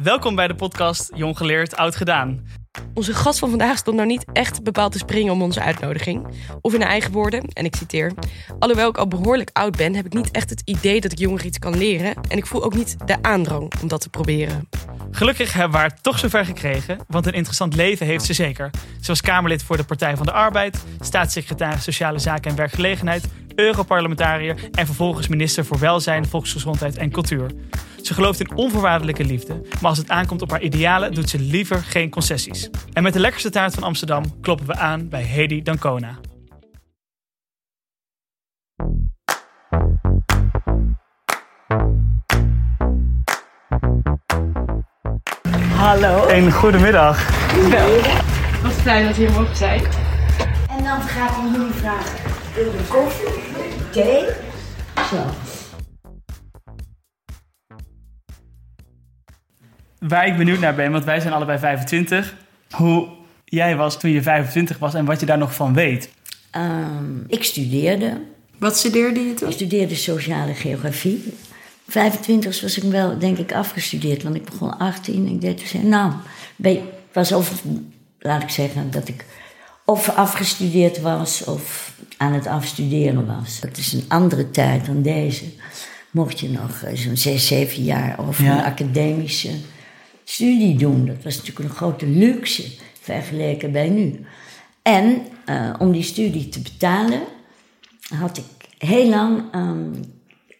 Welkom bij de podcast Jong Geleerd, Oud Gedaan. Onze gast van vandaag stond nou niet echt bepaald te springen om onze uitnodiging. Of in haar eigen woorden, en ik citeer... Alhoewel ik al behoorlijk oud ben, heb ik niet echt het idee dat ik jongeren iets kan leren... en ik voel ook niet de aandrang om dat te proberen. Gelukkig hebben we haar toch zover gekregen, want een interessant leven heeft ze zeker. Ze was Kamerlid voor de Partij van de Arbeid, staatssecretaris Sociale Zaken en Werkgelegenheid, Europarlementariër en vervolgens minister voor Welzijn, Volksgezondheid en Cultuur. Ze gelooft in onvoorwaardelijke liefde, maar als het aankomt op haar idealen doet ze liever geen concessies. En met de lekkerste taart van Amsterdam kloppen we aan bij Hedy Dancona. Hallo. Een goedemiddag. Wat fijn dat je hier mogen zijn. En dan ga ik aan jullie vragen: wil je koffie, thee? Zo. Waar ik benieuwd naar ben, want wij zijn allebei 25, hoe jij was toen je 25 was en wat je daar nog van weet. Ehm, ik studeerde. Wat studeerde je toen? Ik studeerde sociale geografie. 25 was ik wel, denk ik, afgestudeerd. Want ik begon 18. Ik deed dus... Nou, was of... Laat ik zeggen dat ik of afgestudeerd was... of aan het afstuderen was. Het is een andere tijd dan deze. Mocht je nog eh, zo'n 6, 7 jaar Ja. een academische studie doen. Dat was natuurlijk een grote luxe vergeleken bij nu. En eh, om die studie te betalen had ik heel lang ehm,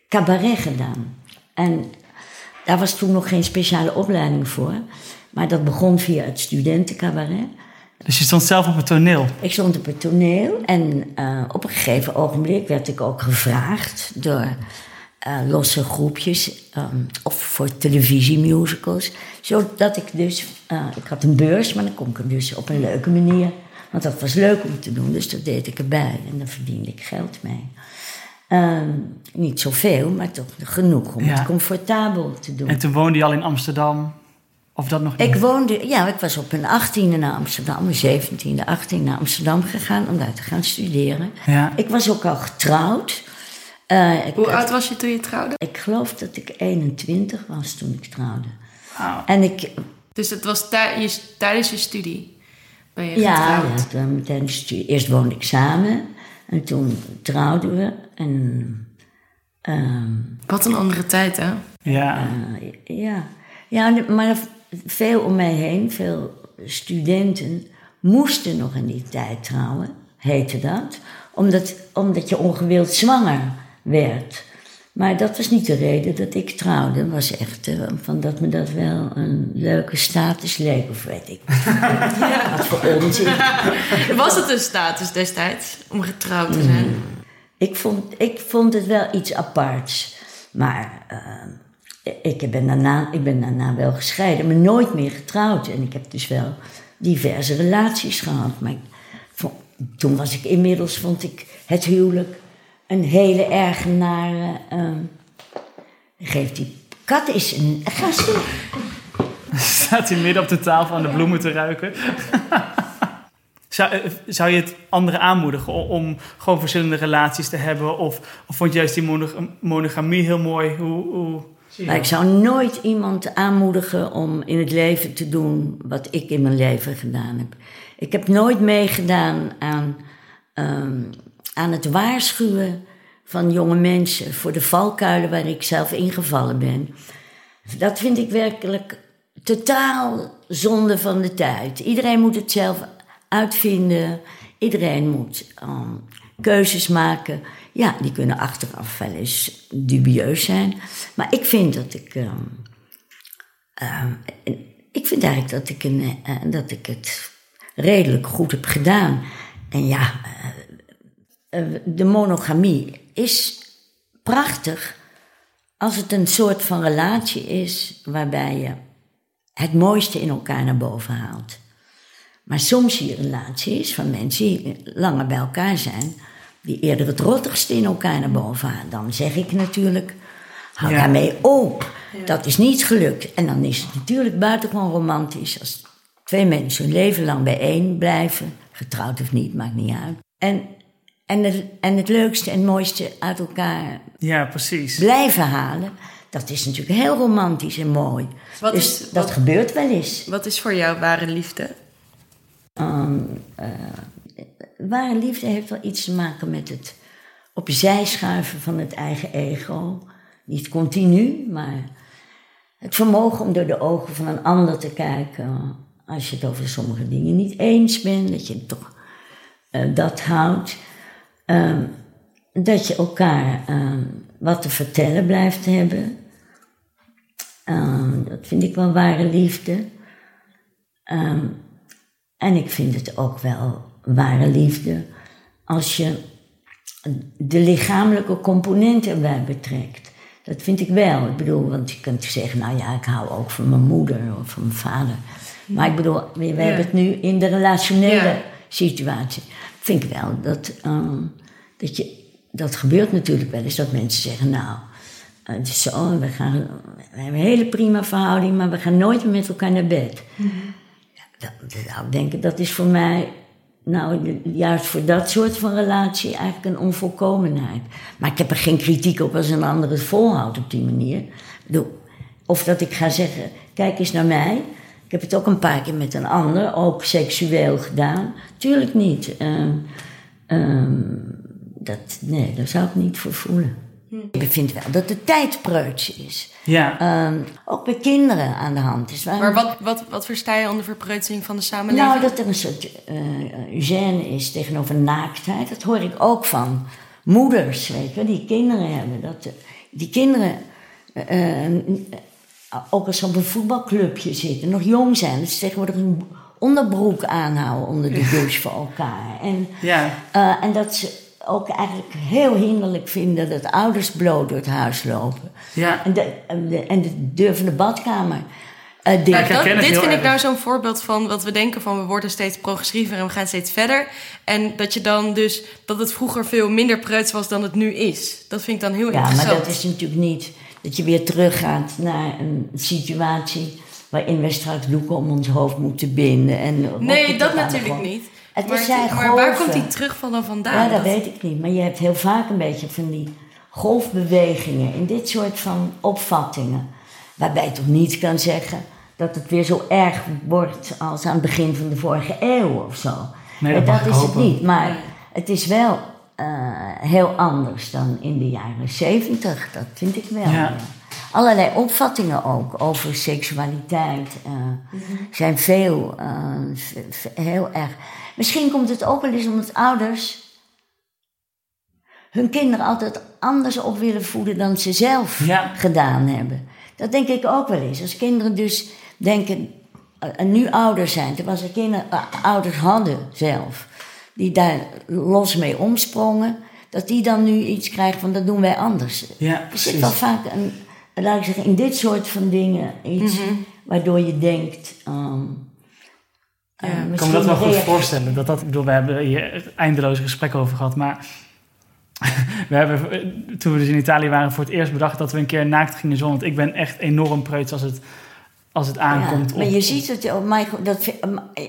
cabaret gedaan. En daar was toen nog geen speciale opleiding voor. Maar dat begon via het studentencabaret. Dus je stond zelf op het toneel. Ik stond op het toneel en eh, op een gegeven ogenblik werd ik ook gevraagd door eh, losse groepjes ehm, of voor televisiemusicals. Zodat ik dus, eh, ik had een beurs, maar dan kon ik er dus op een leuke manier. Want dat was leuk om te doen, dus dat deed ik erbij en daar verdiende ik geld mee. Ehm, niet zoveel, maar toch genoeg om Ja. het comfortabel te doen. En toen woonde je al in Amsterdam. Of dat nog niet? Ik woonde, ja, ik was op mijn 18e naar Amsterdam, mijn 17e, 18e naar Amsterdam gegaan om daar te gaan studeren. Ja. Ik was ook al getrouwd. Eh, ik, Hoe oud was je toen je trouwde? ik geloof dat ik 21 was toen ik trouwde. Wauw. En ik, Dus het was tij- je, tijdens je studie ben je ja, getrouwd? ja, toen meteen stu- eerst woonden ik samen en toen trouwden we. En ehm, Wat een andere tijd, hè? Ja. Eh, ja. ja, maar veel om mij heen, veel studenten moesten nog in die tijd trouwen, heette dat, omdat, omdat je ongewild zwanger werd. Maar dat was niet de reden dat ik trouwde. Het was echt eh, van dat me dat wel een leuke status leek, of weet ik. Wat voor onzin. Was het een status destijds om getrouwd te zijn? Ik vond, ik vond het wel iets aparts. Maar eh, ik, ben daarna, ik ben daarna wel gescheiden, maar nooit meer getrouwd. En ik heb dus wel diverse relaties gehad. Maar toen was ik inmiddels, vond ik het huwelijk een hele erg nare... eh, geef die kat eens een... Ga stil. Staat hij midden op de tafel aan de bloemen te ruiken. Zou, eh, zou je het anderen aanmoedigen om, gewoon verschillende relaties te hebben? Of, of vond je juist die monog- monogamie heel mooi? Hoe, hoe... Maar ik zou nooit iemand aanmoedigen om in het leven te doen wat ik in mijn leven gedaan heb. Ik heb nooit meegedaan aan, ehm, aan het waarschuwen van jonge mensen voor de valkuilen waar ik zelf ingevallen ben. Dat vind ik werkelijk totaal zonde van de tijd. Iedereen moet het zelf uitvinden. Iedereen moet ehm, keuzes maken. Ja, die kunnen achteraf wel eens dubieus zijn. Maar ik vind dat ik. ehm, ehm, ik vind eigenlijk dat ik, een, eh, dat ik het redelijk goed heb gedaan. En ja, eh, eh, de monogamie is prachtig als het een soort van relatie is waarbij je het mooiste in elkaar naar boven haalt. Maar soms zie je relaties van mensen die langer bij elkaar zijn, die eerder het rottigste in elkaar naar boven halen. Dan zeg ik natuurlijk, hou Ja. daarmee op. Dat is niet gelukt. En dan is het natuurlijk buitengewoon romantisch als twee mensen hun leven lang bijeen blijven, getrouwd of niet, maakt niet uit. En, en, het, en het leukste en mooiste uit elkaar Ja, precies. blijven halen. dat is natuurlijk heel romantisch en mooi. Wat dus is- dat wat- gebeurt wel eens. Wat is voor jou ware liefde? Ehm, eh, ware liefde heeft wel iets te maken met het opzij schuiven van het eigen ego. Niet continu, maar het vermogen om door de ogen van een ander te kijken. Als je het over sommige dingen niet eens bent, dat je toch eh, dat houdt. Ehm, dat je elkaar ehm, wat te vertellen blijft hebben. Dat vind ik wel ware liefde. En ik vind het ook wel ware liefde als je de lichamelijke component erbij betrekt. Dat vind ik wel. Ik bedoel, want je kunt zeggen, nou ja, ik hou ook van mijn moeder of van mijn vader. Maar ik bedoel, we, hebben het nu in de relationele Ja. situatie. Vind ik wel dat, ehm, dat je, dat gebeurt natuurlijk wel eens, dat mensen zeggen, nou, eh, het is zo, we, gaan, we hebben een hele prima verhouding, maar we gaan nooit meer met elkaar naar bed. Ja, dan zou ik denken, dat is voor mij, nou, juist voor dat soort van relatie eigenlijk een onvolkomenheid. Maar ik heb er geen kritiek op als een ander het volhoudt op die manier. Ik Of dat ik ga zeggen, kijk eens naar mij. Ik heb het ook een paar keer met een ander, ook seksueel gedaan. Tuurlijk niet. Ehm, ehm, dat, nee, daar zou ik niet voor voelen. Ik vind wel dat de tijd preuts is. Ja. Ehm, ook bij kinderen aan de hand is. Maar wat, wat, wat versta je onder verpreutsing van de samenleving? Nou, dat er een soort eh gêne is tegenover naaktheid. Dat hoor ik ook van moeders, weet je wel, die kinderen hebben. Dat, eh, die kinderen, eh, eh, ook als ze op een voetbalclubje zitten, nog jong zijn, dat ze tegenwoordig een onderbroek aanhouden onder de douche voor elkaar. En, Ja. eh, en dat ze ook eigenlijk heel hinderlijk vinden dat ouders bloot door het huis lopen. Ja. En de, en de, en de deur van de badkamer eh. Ja, Dat- het dit heel vind ik nou zo'n voorbeeld van wat we denken van we worden steeds progressiever en we gaan steeds verder. En dat je dan dus, dat het vroeger veel minder preuts was dan het nu is. Dat vind ik dan heel Ja, maar interessant. dat is natuurlijk niet dat je weer teruggaat naar een situatie waarin wij straks doeken om ons hoofd moeten binden. En Nee, dat natuurlijk niet. Het maar, zijn maar waar komt die terug van dan vandaan? Ja, dat Dat- weet ik niet. Maar je hebt heel vaak een beetje van die golfbewegingen in dit soort van opvattingen. Waarbij je toch niet kan zeggen dat het weer zo erg wordt als aan het begin van de vorige eeuw of zo. Nee, dat is het niet. Maar het is wel eh, heel anders dan in de jaren zeventig. Dat vind ik wel. Ja. ja. Allerlei opvattingen ook over seksualiteit eh, zijn veel, eh, heel erg. Misschien komt het ook wel eens omdat ouders hun kinderen altijd anders op willen voeden dan ze zelf Ja. gedaan hebben. Dat denk ik ook wel eens. Als kinderen dus denken, eh, en nu ouders zijn, terwijl ze kinderen, ouders hadden zelf, die daar los mee omsprongen, dat die dan nu iets krijgen van dat doen wij anders. Ja, Er zit precies. wel vaak een, laat ik zeggen, in dit soort van dingen iets Mhm. waardoor je denkt. ehm, eh, Ik kan me dat wel goed voorstellen. Dat dat, ik bedoel, we hebben hier eindeloze gesprekken over gehad. Maar we hebben, toen we dus in Italië waren, voor het eerst bedacht dat we een keer naakt gingen zonnen. Want ik ben echt enorm preuts als het, als het aankomt. Ja, maar op, je ziet het, oh my God, dat,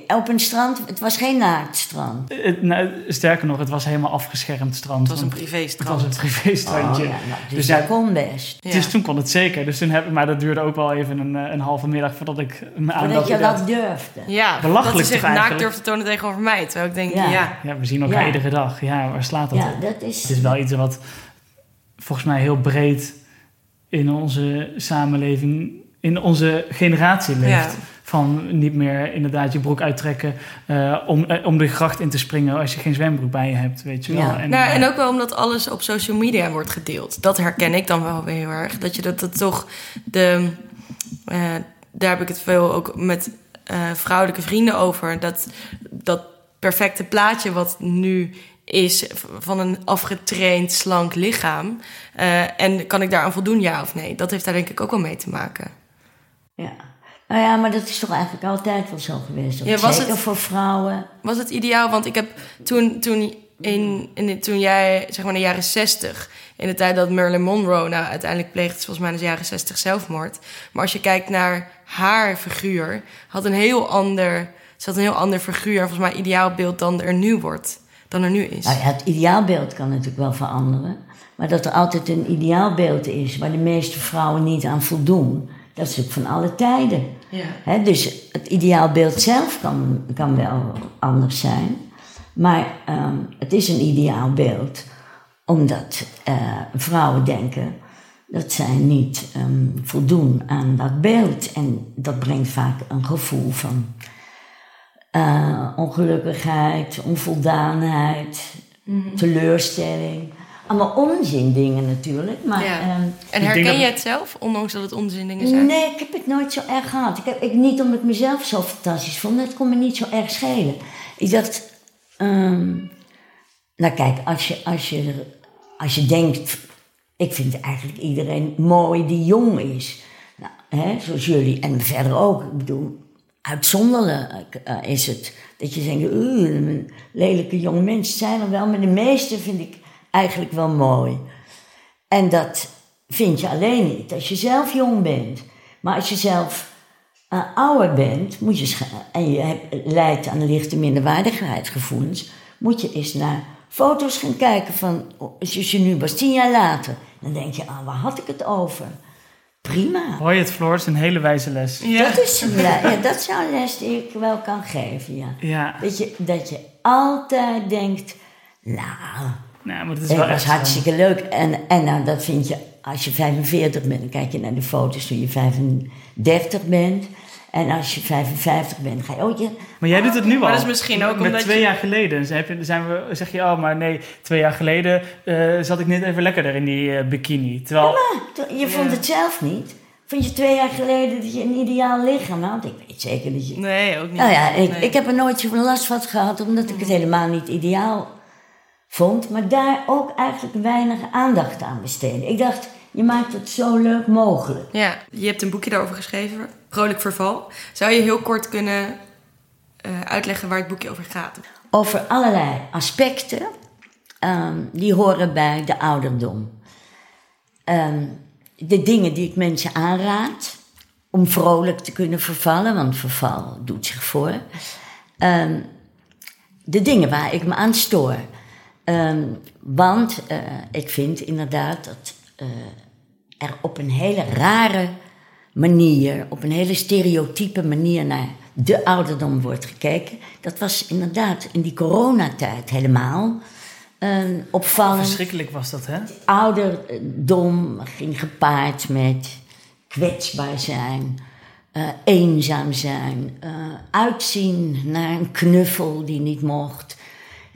op een strand, het was geen naaktstrand. Het- nou, sterker nog, het was helemaal afgeschermd strand. Het was een want Het privéstrand. was een privéstrandje. Oh, ja, nou, dus Dus dat ja, kon best. Ja. Dus toen kon het zeker. Dus toen heb, maar dat duurde ook wel even een, eh, een halve middag voordat ik me aan Voordat je dat durfde. Ja, Belachelijk dat ze zich naakt te tonen tegenover mij. Terwijl ik denk, Ja. ja. Ja, we zien elkaar Ja. iedere dag. Ja, waar slaat dat Ja, op? dat is... Het is wel iets wat volgens mij heel breed in onze samenleving, in onze generatie leeft. Ja. Van niet meer inderdaad je broek uittrekken eh, om, eh, om de gracht in te springen als je geen zwembroek bij je hebt, weet je wel. Ja. En, Nou, eh, en ook wel omdat alles op social media wordt gedeeld. Dat herken ik dan wel weer heel erg. Dat je dat, dat toch de. eh, daar heb ik het veel ook met eh, vrouwelijke vrienden over. Dat, dat perfecte plaatje wat nu is van een afgetraind, slank lichaam. Eh, en kan ik daaraan voldoen, ja of nee? Dat heeft daar denk ik ook wel mee te maken. Ja. Nou ja, maar dat is toch eigenlijk altijd wel zo geweest. Ja, was Zeker het- voor vrouwen. Was het ideaal? Want ik heb toen, toen, in, in, toen jij, zeg maar in de jaren 60, in de tijd dat Marilyn Monroe, nou uiteindelijk pleegde ze volgens mij in de jaren 60 zelfmoord. Maar als je kijkt naar haar figuur, had een heel ander, ze had een heel ander figuur, en volgens mij ideaalbeeld dan er nu wordt. dan er nu is. Nou ja, het ideaalbeeld kan natuurlijk wel veranderen. Maar dat er altijd een ideaalbeeld is waar de meeste vrouwen niet aan voldoen, dat is ook van alle tijden. Ja. Hè, dus het ideaalbeeld zelf kan, kan wel anders zijn. Maar ehm, het is een ideaalbeeld omdat eh, vrouwen denken dat zij niet ehm, voldoen aan dat beeld. En dat brengt vaak een gevoel van eh, ongelukkigheid, onvoldaanheid, teleurstelling. Allemaal onzin dingen natuurlijk. Maar, Ja. ehm, En herken dat- je het zelf, ondanks dat het onzin dingen zijn? Nee, ik heb het nooit zo erg gehad. Ik heb, ik, niet omdat ik mezelf zo fantastisch vond. Het kon me niet zo erg schelen. Ik dacht... ehm, nou kijk, als je, als, je, als je denkt... Ik vind eigenlijk iedereen mooi die jong is. Nou, hè, zoals jullie. En verder ook. Ik bedoel, uitzonderlijk eh, is het. Dat je denkt, "Oeh, een lelijke jonge mensen zijn er wel. Maar de meeste vind ik eigenlijk wel mooi. En dat vind je alleen niet als je zelf jong bent. Maar als je zelf eh, ouder bent moet je en je hebt, lijdt aan lichte minderwaardigheidsgevoelens, moet je eens naar foto's gaan kijken van als je nu was tien jaar later. Dan denk je, ah, waar had ik het over? Prima. Hoor je het, Floor? Het is een hele wijze les. Ja. Dat, is, ja, dat zou een les die ik wel kan geven, ja. Ja, Dat je, dat je altijd denkt, nou, nou, maar het is Het wel was zo. hartstikke leuk. En, en nou, dat vind je als je 45 bent. Dan kijk je naar de foto's toen je 35 bent. En als je 55 bent, ga je... Oh, je Maar jij doet het nu al. Maar dat is misschien ook Met omdat twee je- jaar geleden je- zijn we, zeg je, oh, maar nee, twee jaar geleden eh, zat ik net even lekkerder in die eh, bikini. Terwijl, to- je vond het zelf niet. Vond je twee jaar geleden dat je een ideaal lichaam had? Ik weet zeker dat je... Nee, ook niet. Nou ja, ik, Nee. ik heb er nooit zoveel last van gehad, omdat ik het helemaal niet ideaal vond. Maar daar ook eigenlijk weinig aandacht aan besteedde. Ik dacht, je maakt het zo leuk mogelijk. Ja, je hebt een boekje daarover geschreven, Vrolijk Verval. Zou je heel kort kunnen eh, uitleggen waar het boekje over gaat? over allerlei aspecten ehm, die horen bij de ouderdom. Ehm, de dingen die ik mensen aanraad om vrolijk te kunnen vervallen, want verval doet zich voor. Ehm, de dingen waar ik me aan stoor. Ehm, want eh, ik vind inderdaad dat eh, er op een hele rare manier, op een hele stereotype manier naar de ouderdom wordt gekeken. Dat was inderdaad in die coronatijd helemaal eh, opvallend. verschrikkelijk was dat, hè? Ouderdom ging gepaard met kwetsbaar zijn, eh, eenzaam zijn, uitzien naar een knuffel die niet mocht,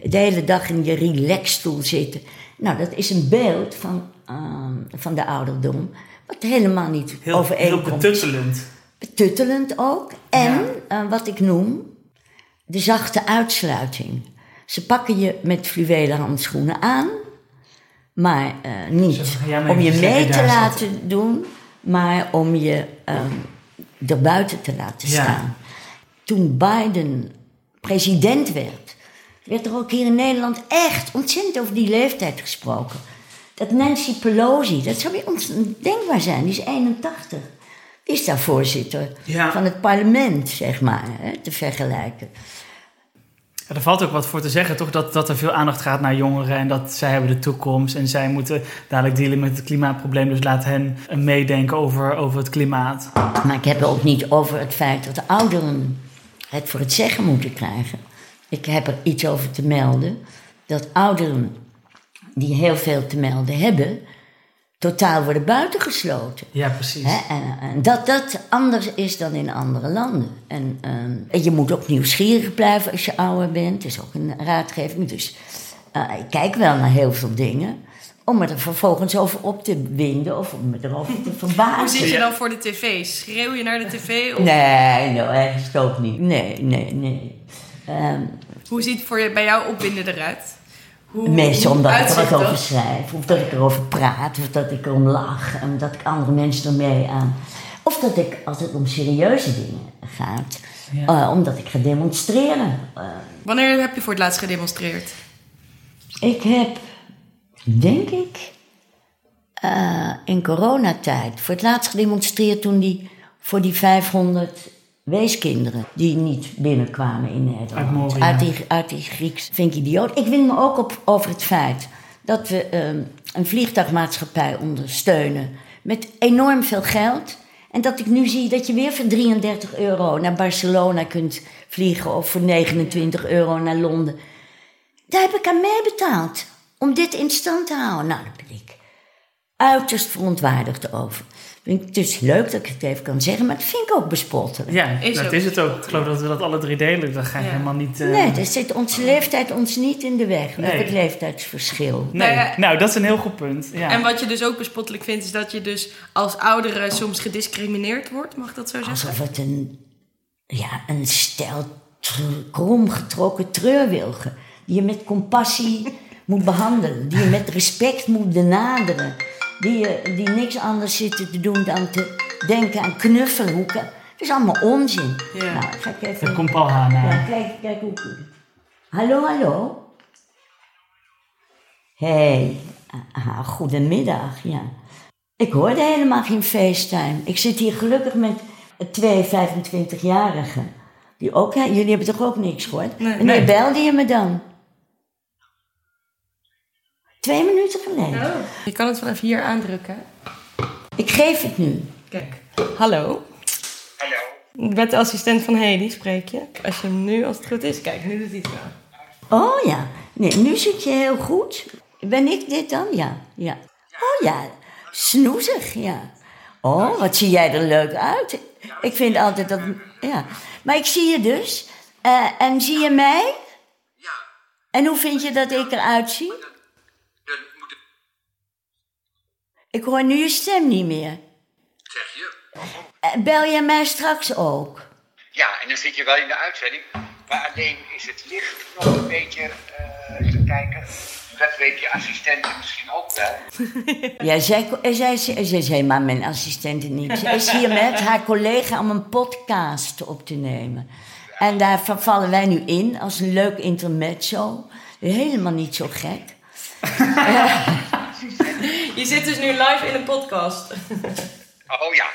de hele dag in je relaxstoel zitten. Nou, dat is een beeld van, ehm, van de ouderdom, wat helemaal niet Heel, heel overeenkomt. betuttelend. Betuttelend ook. En Ja. eh, wat ik noem, de zachte uitsluiting. Ze pakken je met fluwelen handschoenen aan, maar eh, niet om je mee te laten doen, maar om je ehm erbuiten te laten Ja. staan. Toen Biden president werd, werd er ook hier in Nederland echt ontzettend over die leeftijd gesproken. Dat Nancy Pelosi, dat zou bij ons denkbaar zijn, die is 81. Die is daar voorzitter Ja. van het parlement, zeg maar, hè, te vergelijken. Ja, er valt ook wat voor te zeggen, toch? Dat, dat er veel aandacht gaat naar jongeren en dat zij hebben de toekomst en zij moeten dadelijk dealen met het klimaatprobleem. Dus laat hen meedenken over, over het klimaat. Maar ik heb het ook niet over het feit dat de ouderen het voor het zeggen moeten krijgen. Ik heb er iets over te melden. Dat ouderen die heel veel te melden hebben, totaal worden buitengesloten. Ja, precies. Hè, en, en dat dat anders is dan in andere landen. En, ehm, en je moet ook nieuwsgierig blijven als je ouder bent. Dat is ook een raadgeving. Dus eh, ik kijk wel naar heel veel dingen. Om me er vervolgens over op te winden of om me erover te Hoe verbazen. zit je dan voor de tv? Schreeuw je naar de tv? Of Nee, nou, ergens ook niet. Nee, nee, nee. Ehm, Hoe ziet voor je, bij jou opwinden eruit? Hoe, meestal hoe omdat ik er uitzicht wat over dat? schrijf, of dat ik erover praat, of dat ik erom lach, en dat ik andere mensen ermee aan. Of dat ik, als het om serieuze dingen gaat, Ja. eh, omdat ik ga demonstreren. Eh, Wanneer heb je voor het laatst gedemonstreerd? ik heb, denk ik, eh, in coronatijd voor het laatst gedemonstreerd toen die voor die 500 weeskinderen die niet binnenkwamen in Nederland. Uit. Uit die, uit die Grieks. Vind ik idioot. Ik win me ook op over het feit dat we ehm, een vliegtuigmaatschappij ondersteunen met enorm veel geld. En dat ik nu zie dat je weer voor 33 euro naar Barcelona kunt vliegen of voor 29 euro naar Londen. Daar heb ik aan meebetaald om dit in stand te houden. Nou, daar ben ik uiterst verontwaardigd over. Vind ik, het is leuk dat ik het even kan zeggen, maar dat vind ik ook bespottelijk. Ja, Is dat ook. is het ook. Ik geloof dat we dat alle drie delen. Dat ga je Ja. helemaal niet... eh, Nee, daar zit onze leeftijd ons niet in de weg met Nee. het leeftijdsverschil. nee. Nou. Nou, dat is een heel goed punt. Ja. En wat je dus ook bespottelijk vindt, is dat je dus als oudere soms gediscrimineerd wordt. Mag ik dat zo zeggen? Alsof het een, ja, een stel tr- kromgetrokken treurwilgen. Die je met compassie moet behandelen. Die je met respect moet benaderen. Die, je, die niks anders zitten te doen dan te denken aan knuffelhoeken. Dat is allemaal onzin. Ja. Nou, ga ik even... Er komt Paul Haan aan. Ja, kijk, kijk hoe... Hallo, hallo. Hey, ah, goedemiddag, ja. Ik hoorde helemaal geen FaceTime. Ik zit hier gelukkig met twee 25-jarigen. Die ook, ja, jullie hebben toch ook niks gehoord? Nee. Wanneer Nee. belde je me dan? Twee minuten geleden. Je kan het wel even hier aandrukken. Ik geef het nu. Kijk. Hallo. Hallo. Ik ben de assistent van Hedy, spreek je. Als je hem nu, als het goed is, kijk, nu doet hij het wel. Oh ja, nee, nu zit je heel goed. Ben ik dit dan? Ja, ja. Oh ja, snoezig, ja. Oh, wat zie jij er leuk uit. Ik vind altijd dat... Ja. Maar ik zie je dus. Eh, en zie je mij? Ja, En hoe vind je dat ik eruit zie? dan moet ik, Ik hoor nu je stem niet meer. zeg je. Eh, Bel je mij straks ook? Ja, en dan zit je wel in de uitzending. Maar alleen is het licht nog een beetje eh te kijken. Dat weet je assistenten misschien ook wel. Ja, zij, eh, zij, zij, zij is helemaal mijn assistente niet. Ze is hier met haar collega om een podcast op te nemen. En daar vallen wij nu in als een leuk intermezzo. Helemaal niet zo gek. Je zit dus nu live in een podcast. Oh ja.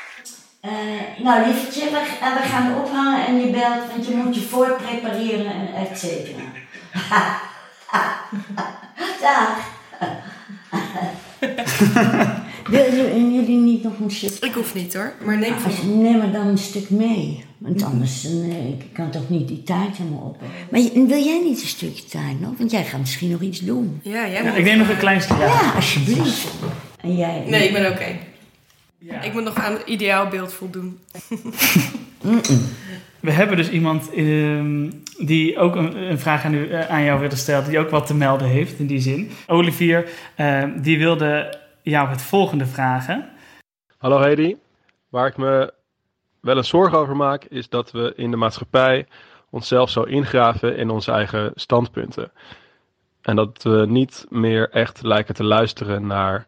Eh, nou, lievertje, we, en we gaan ophangen en je belt, want je moet je voorprepareren en et cetera. Dag. Wil je- jullie niet nog een stuk? Ik hoef niet hoor, maar neem Als, neem er dan een stuk mee. Want anders nee, ik kan toch niet die taart helemaal op. Maar wil jij niet een stukje taart nog? Want jij gaat misschien nog iets doen. Ja, jij Ja, moet- ik neem nog een klein stukje. Ja, alsjeblieft. En jij? Nee, ik ben oké. Ja. Ik moet nog aan het ideaalbeeld voldoen. We hebben dus iemand ehm, die ook een, een vraag aan, u, eh, aan jou wilde stellen, die ook wat te melden heeft in die zin. Olivier, ehm, die wilde jou het volgende vragen. Hallo Hedy. Waar ik me wel eens zorgen over maak, is dat we in de maatschappij onszelf zo ingraven in onze eigen standpunten. En dat we niet meer echt lijken te luisteren naar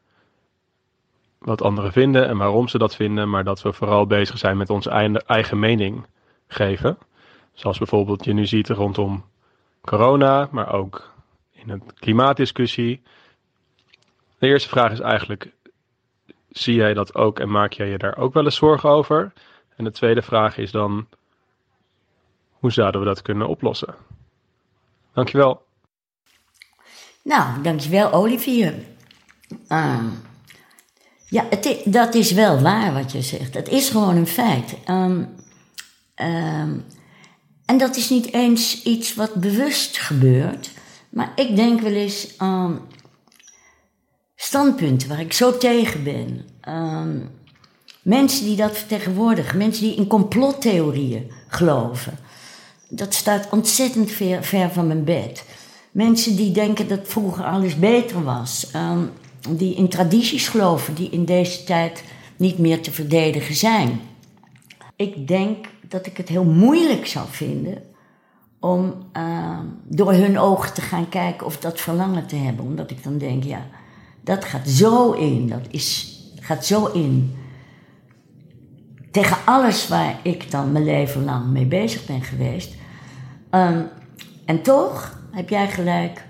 wat anderen vinden en waarom ze dat vinden, maar dat we vooral bezig zijn met onze eigen mening geven. Zoals bijvoorbeeld je nu ziet rondom corona, maar ook in een klimaatdiscussie. De eerste vraag is eigenlijk, zie jij dat ook en maak jij je daar ook wel eens zorgen over? En de tweede vraag is dan, hoe zouden we dat kunnen oplossen? Dankjewel. Nou, dankjewel, Olivier. Ehm, ja, dat is wel waar wat je zegt. Het is gewoon een feit. Ehm, ehm, en dat is niet eens iets wat bewust gebeurt. Maar ik denk wel eens aan standpunten waar ik zo tegen ben. Ehm, mensen die dat vertegenwoordigen. Mensen die in complottheorieën geloven. Dat staat ontzettend ver, ver van mijn bed. Mensen die denken dat vroeger alles beter was. ehm, die in tradities geloven die in deze tijd niet meer te verdedigen zijn. Ik denk dat ik het heel moeilijk zou vinden om ehm, door hun ogen te gaan kijken of dat verlangen te hebben. Omdat ik dan denk, ja, dat gaat zo in. Dat is, gaat zo in. Tegen alles waar ik dan mijn leven lang mee bezig ben geweest. Ehm, en toch heb jij gelijk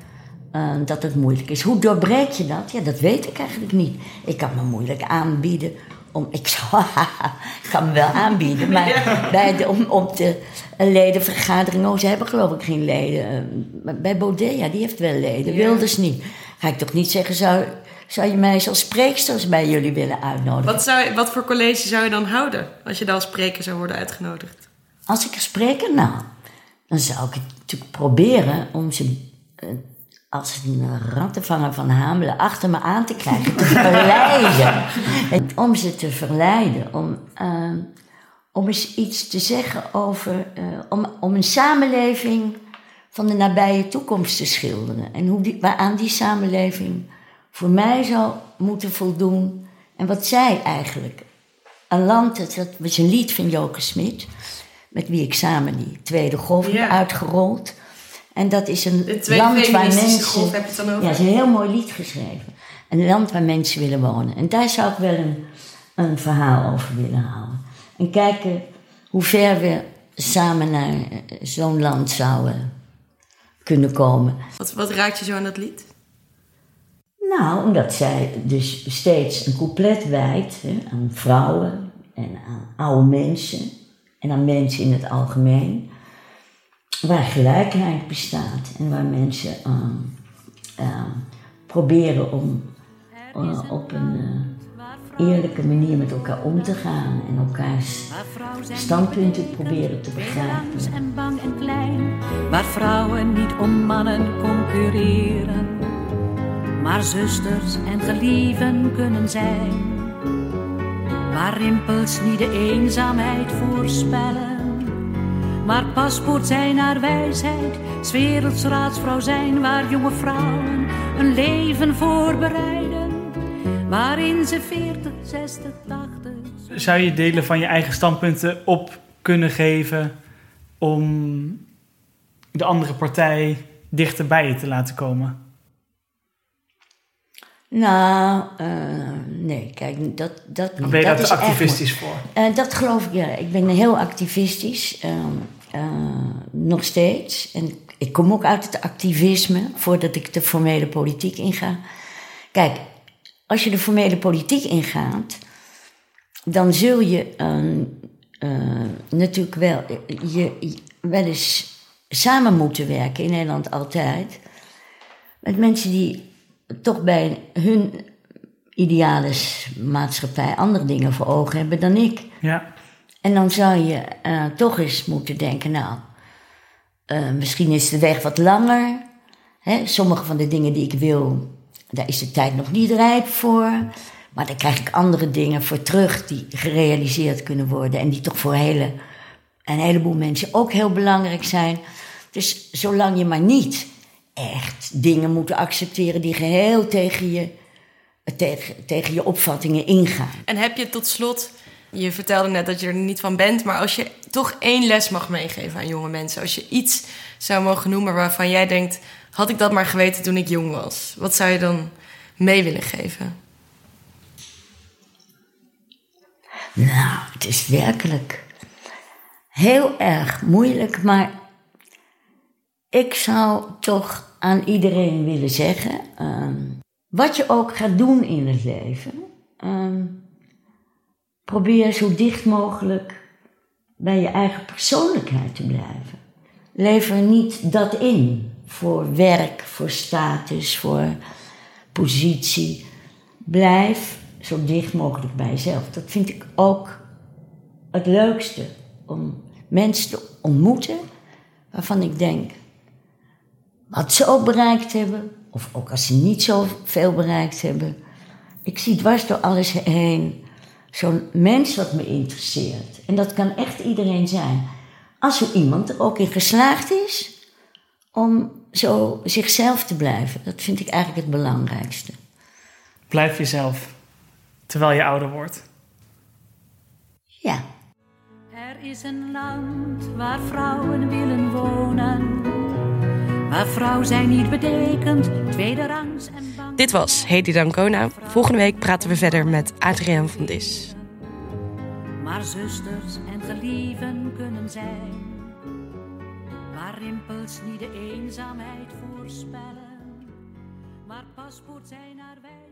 ehm, dat het moeilijk is. Hoe doorbreek je dat? Ja, dat weet ik eigenlijk niet. Ik kan me moeilijk aanbieden om, ik zou, ik kan me wel aanbieden, maar bij de, om, op de ledenvergadering, oh, ze hebben geloof ik geen leden. Eh, maar Bij Baudet, ja, die heeft wel leden, Wilders niet. Ga ik toch niet zeggen, zou, zou je mij als spreeksters bij jullie willen uitnodigen? Wat, zou, wat voor college zou je dan houden als je dan als spreker zou worden uitgenodigd? Als ik er spreker, nou, dan zou ik het natuurlijk proberen om ze eh, als een rattenvanger van Hamelen achter me aan te krijgen, te verleiden. En om ze te verleiden, om, eh, om eens iets te zeggen over, eh, om, om een samenleving van de nabije toekomst te schilderen. En hoe die, waaraan die samenleving voor mij zou moeten voldoen. En wat zij eigenlijk. Een land, dat was een lied van Joke Smit, met wie ik samen die Tweede Golf heb Ja. uitgerold. En dat is een land waar mensen. golf heb je het dan over? Ja, is een heel mooi lied geschreven. Een land waar mensen willen wonen. En daar zou ik wel een, een verhaal over willen houden. En kijken hoe ver we samen naar eh, zo'n land zouden kunnen komen. Wat, wat raakt je zo aan dat lied? Nou, omdat zij dus steeds een couplet wijdt hè, aan vrouwen en aan oude mensen en aan mensen in het algemeen, waar gelijkheid bestaat en waar mensen ehm, ehm, proberen om eh, op een eh, eerlijke manier met elkaar om te gaan en elkaars standpunten proberen te begrijpen. En bang en klein, waar vrouwen niet om mannen concurreren, maar zusters en gelieven kunnen zijn. Waar rimpels niet de eenzaamheid voorspellen, maar paspoort zijn naar wijsheid, werelds raadsvrouw zijn, waar jonge vrouwen een leven voorbereiden, waarin ze 40, 60, 80. Zou je delen van je eigen standpunten op kunnen geven om de andere partij dichter bij je te laten komen? Nou, eh, nee, kijk, dat, dat ben je dat daar is te echt activistisch voor? Eh, dat geloof ik, ja. Ik ben heel activistisch, ehm, eh, nog steeds. En ik kom ook uit het activisme, voordat ik de formele politiek inga. Kijk, als je de formele politiek ingaat, dan zul je ehm, eh, natuurlijk wel, je, je wel eens samen moeten werken, in Nederland altijd, met mensen die toch bij hun ideale maatschappij andere dingen voor ogen hebben dan ik. Ja. En dan zou je eh, toch eens moeten denken, nou, eh, misschien is de weg wat langer. Hè? Sommige van de dingen die ik wil, daar is de tijd nog niet rijp voor. Maar dan krijg ik andere dingen voor terug die gerealiseerd kunnen worden. En die toch voor hele, een heleboel mensen ook heel belangrijk zijn. Dus zolang je maar niet echt dingen moet accepteren die geheel tegen je, tegen, tegen je opvattingen ingaan. En heb je tot slot, je vertelde net dat je er niet van bent, maar als je toch één les mag meegeven aan jonge mensen, als je iets zou mogen noemen waarvan jij denkt, had ik dat maar geweten toen ik jong was, wat zou je dan mee willen geven? Nou, het is werkelijk heel erg moeilijk, maar ik zou toch aan iedereen willen zeggen: ehm, wat je ook gaat doen in het leven, ehm, probeer zo dicht mogelijk bij je eigen persoonlijkheid te blijven. Lever niet dat in voor werk, voor status, voor positie. Blijf zo dicht mogelijk bij jezelf. Dat vind ik ook het leukste. Om mensen te ontmoeten waarvan ik denk, wat ze ook bereikt hebben, of ook als ze niet zoveel bereikt hebben. Ik zie dwars door alles heen zo'n mens wat me interesseert. En dat kan echt iedereen zijn. Als zo iemand er ook in geslaagd is om zo zichzelf te blijven. Dat vind ik eigenlijk het belangrijkste. Blijf jezelf, terwijl je ouder wordt. Ja. Er is een land waar vrouwen willen wonen. Waar vrouw zijn niet betekent, tweede rangs en bang. Dit was Hedy Dancona. Volgende week praten we verder met Adriaan van Dis. Maar zusters en gelieven kunnen zijn. Waar rimpels niet de eenzaamheid voorspellen. Maar paspoort zijn naar wij.